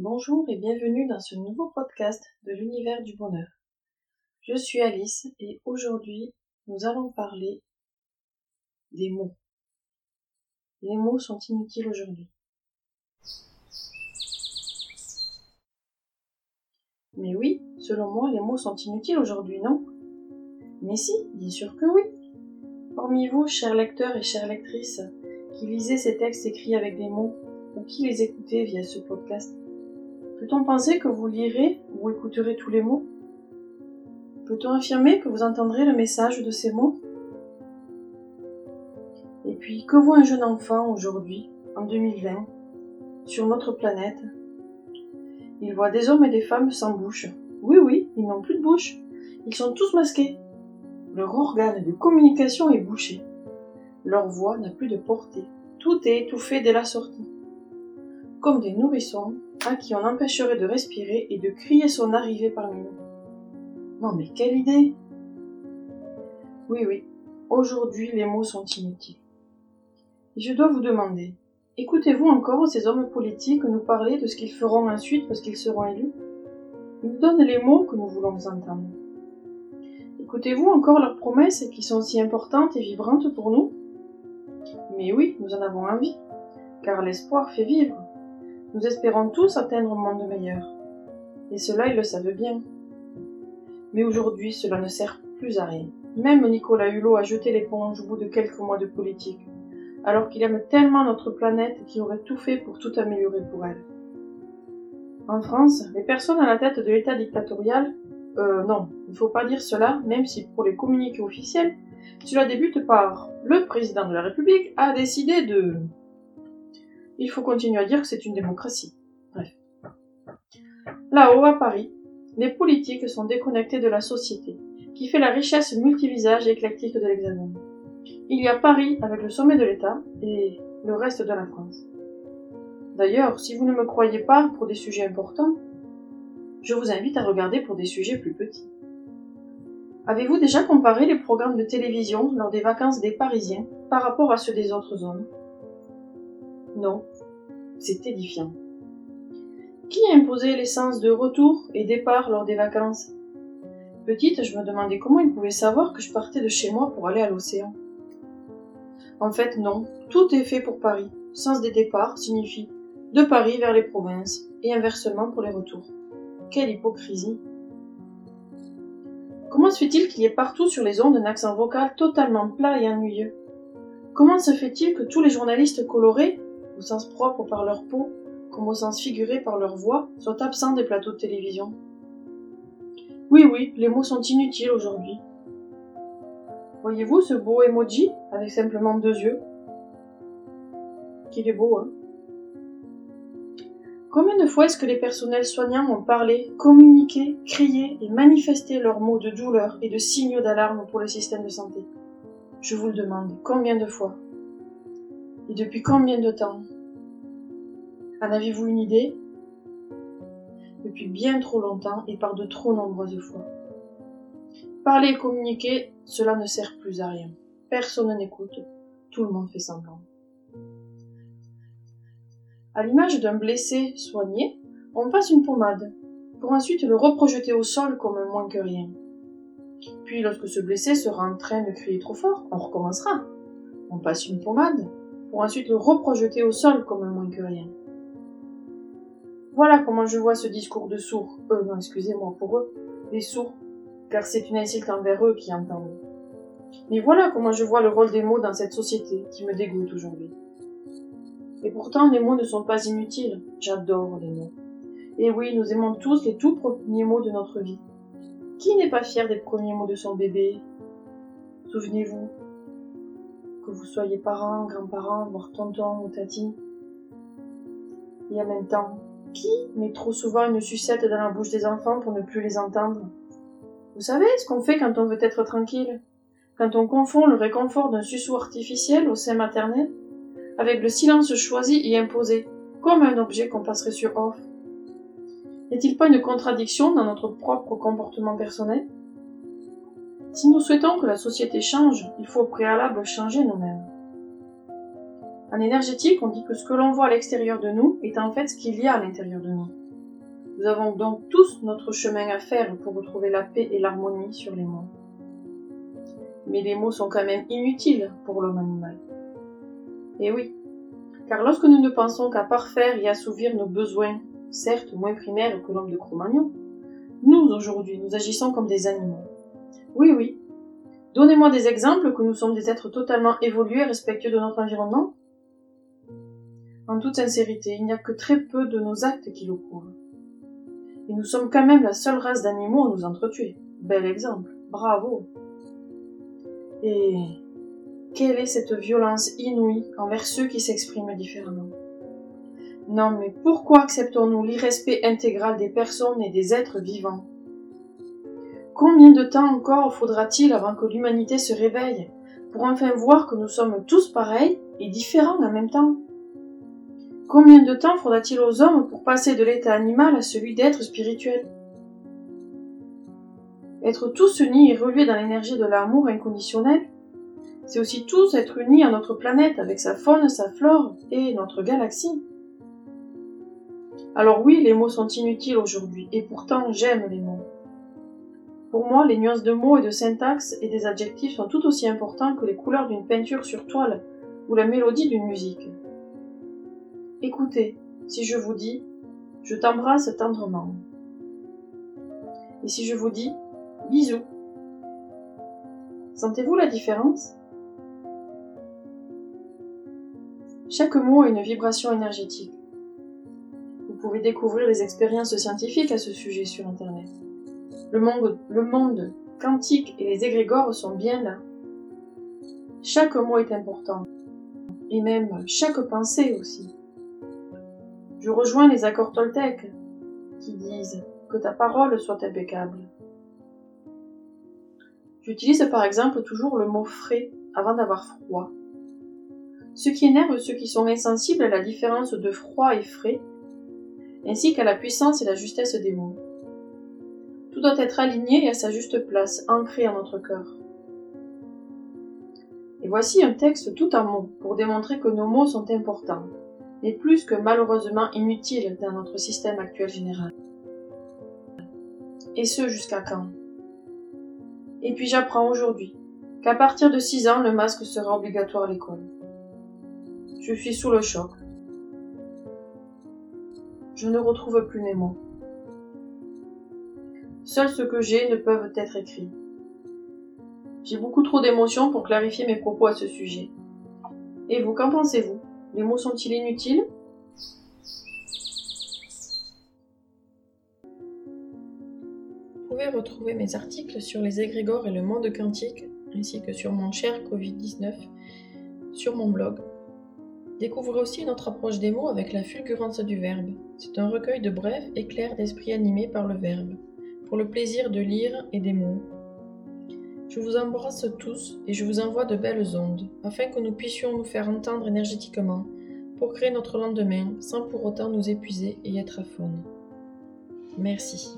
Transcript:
Bonjour et bienvenue dans ce nouveau podcast de l'univers du bonheur. Je suis Alice et aujourd'hui nous allons parler des mots. Les mots sont inutiles aujourd'hui. Mais oui, selon moi, les mots sont inutiles aujourd'hui, non? Mais si, bien sûr que oui. Parmi vous, chers lecteurs et chères lectrices, qui lisez ces textes écrits avec des mots ou qui les écoutez via ce podcast, peut-on penser que vous lirez ou écouterez tous les mots? Peut-on affirmer que vous entendrez le message de ces mots? Et puis, que voit un jeune enfant aujourd'hui, en 2020, sur notre planète? Il voit des hommes et des femmes sans bouche. Oui, oui, ils n'ont plus de bouche. Ils sont tous masqués. Leur organe de communication est bouché. Leur voix n'a plus de portée. Tout est étouffé dès la sortie. Comme des nourrissons à qui on empêcherait de respirer et de crier son arrivée parmi nous. Non mais quelle idée Oui, oui, aujourd'hui les mots sont inutiles. Et je dois vous demander, écoutez-vous encore ces hommes politiques nous parler de ce qu'ils feront ensuite parce qu'ils seront élus? Ils nous donnent les mots que nous voulons entendre. Écoutez-vous encore leurs promesses qui sont si importantes et vibrantes pour nous? Mais oui, nous en avons envie, car l'espoir fait vivre. Nous espérons tous atteindre un monde meilleur. Et cela, ils le savent bien. Mais aujourd'hui, cela ne sert plus à rien. Même Nicolas Hulot a jeté l'éponge au bout de quelques mois de politique, alors qu'il aime tellement notre planète qu'il aurait tout fait pour tout améliorer pour elle. En France, les personnes à la tête de l'État dictatorial, euh, non, il ne faut pas dire cela, même si pour les communiqués officiels, cela débute par le président de la République a décidé de il faut continuer à dire que c'est une démocratie. Bref. Là-haut, à Paris, les politiques sont déconnectés de la société, qui fait la richesse multivisage et éclectique de l'examen. Il y a Paris avec le sommet de l'État et le reste de la France. D'ailleurs, si vous ne me croyez pas pour des sujets importants, je vous invite à regarder pour des sujets plus petits. Avez-vous déjà comparé les programmes de télévision lors des vacances des Parisiens par rapport à ceux des autres zones? Non, c'est édifiant. Qui a imposé l'essence de retour et départ lors des vacances? Petite, je me demandais comment ils pouvaient savoir que je partais de chez moi pour aller à l'océan. En fait, non, tout est fait pour Paris. Sens des départs signifie de Paris vers les provinces et inversement pour les retours. Quelle hypocrisie Comment se fait-il qu'il y ait partout sur les ondes un accent vocal totalement plat et ennuyeux? Comment se fait-il que tous les journalistes colorés au sens propre par leur peau, comme au sens figuré par leur voix, sont absents des plateaux de télévision. Oui, oui, les mots sont inutiles aujourd'hui. Voyez-vous ce beau emoji avec simplement deux yeux? Qu'il est beau, hein? Combien de fois est-ce que les personnels soignants ont parlé, communiqué, crié et manifesté leurs mots de douleur et de signaux d'alarme pour le système de santé? Je vous le demande, combien de fois? Et depuis combien de temps? En avez-vous une idée? Depuis bien trop longtemps et par de trop nombreuses fois. Parler et communiquer, cela ne sert plus à rien. Personne n'écoute, tout le monde fait semblant. À l'image d'un blessé soigné, on passe une pommade, pour ensuite le reprojeter au sol comme un moins que rien. Puis lorsque ce blessé sera en train de crier trop fort, on recommencera. On passe une pommade, pour ensuite le reprojeter au sol comme un moins que rien. Voilà comment je vois ce discours de sourds. Euh, non, excusez-moi pour eux, les sourds, car c'est une insulte envers eux qui entendent. Mais voilà comment je vois le rôle des mots dans cette société qui me dégoûte aujourd'hui. Et pourtant, les mots ne sont pas inutiles. J'adore les mots. Et oui, nous aimons tous les tout premiers mots de notre vie. Qui n'est pas fier des premiers mots de son bébé? Souvenez-vous, que vous soyez parents, grands-parents, voire tonton ou tati. Et en même temps, qui met trop souvent une sucette dans la bouche des enfants pour ne plus les entendre? Vous savez ce qu'on fait quand on veut être tranquille? Quand on confond le réconfort d'un suceau artificiel au sein maternel avec le silence choisi et imposé, comme un objet qu'on passerait sur off? N'est-il pas une contradiction dans notre propre comportement personnel? Si nous souhaitons que la société change, il faut au préalable changer nous-mêmes. En énergétique, on dit que ce que l'on voit à l'extérieur de nous est en fait ce qu'il y a à l'intérieur de nous. Nous avons donc tous notre chemin à faire pour retrouver la paix et l'harmonie sur les mots. Mais les mots sont quand même inutiles pour l'homme animal. Et oui, car lorsque nous ne pensons qu'à parfaire et assouvir nos besoins, certes moins primaires que l'homme de Cro-Magnon, nous aujourd'hui nous agissons comme des animaux. Oui, oui. Donnez-moi des exemples que nous sommes des êtres totalement évolués et respectueux de notre environnement. En toute sincérité, il n'y a que très peu de nos actes qui le prouvent. Et nous sommes quand même la seule race d'animaux à nous entretuer. Bel exemple. Bravo. Et quelle est cette violence inouïe envers ceux qui s'expriment différemment? Non, mais pourquoi acceptons-nous l'irrespect intégral des personnes et des êtres vivants? Combien de temps encore faudra-t-il avant que l'humanité se réveille pour enfin voir que nous sommes tous pareils et différents en même temps? Combien de temps faudra-t-il aux hommes pour passer de l'état animal à celui d'être spirituel? Être tous unis et relevés dans l'énergie de l'amour inconditionnel, c'est aussi tous être unis à notre planète avec sa faune, sa flore et notre galaxie. Alors oui, les mots sont inutiles aujourd'hui, et pourtant j'aime les mots. Pour moi, les nuances de mots et de syntaxe et des adjectifs sont tout aussi importants que les couleurs d'une peinture sur toile ou la mélodie d'une musique. Écoutez, si je vous dis je t'embrasse tendrement. Et si je vous dis bisous. Sentez-vous la différence? Chaque mot a une vibration énergétique. Vous pouvez découvrir les expériences scientifiques à ce sujet sur Internet. Le monde, quantique et les égrégores sont bien là. Chaque mot est important. Et même chaque pensée aussi. Je rejoins les accords toltèques qui disent que ta parole soit impeccable. J'utilise par exemple toujours le mot frais avant d'avoir froid. Ce qui énerve ceux qui sont insensibles à la différence de froid et frais, ainsi qu'à la puissance et la justesse des mots. Tout doit être aligné et à sa juste place, ancré en notre cœur. Et voici un texte tout en mots pour démontrer que nos mots sont importants mais plus que malheureusement inutile dans notre système actuel général. Et ce jusqu'à quand? Et puis j'apprends aujourd'hui qu'à partir de 6 ans, le masque sera obligatoire à l'école. Je suis sous le choc. Je ne retrouve plus mes mots. Seuls ceux que j'ai ne peuvent être écrits. J'ai beaucoup trop d'émotions pour clarifier mes propos à ce sujet. Et vous, qu'en pensez-vous? Les mots sont-ils inutiles? Vous pouvez retrouver mes articles sur les égrégores et le monde quantique, ainsi que sur mon cher Covid-19, sur mon blog. Découvrez aussi notre approche des mots avec la fulgurance du verbe. C'est un recueil de brefs éclairs d'esprit animés par le verbe, pour le plaisir de lire et des mots. Je vous embrasse tous et je vous envoie de belles ondes, afin que nous puissions nous faire entendre énergétiquement, pour créer notre lendemain sans pour autant nous épuiser et être à faune. Merci.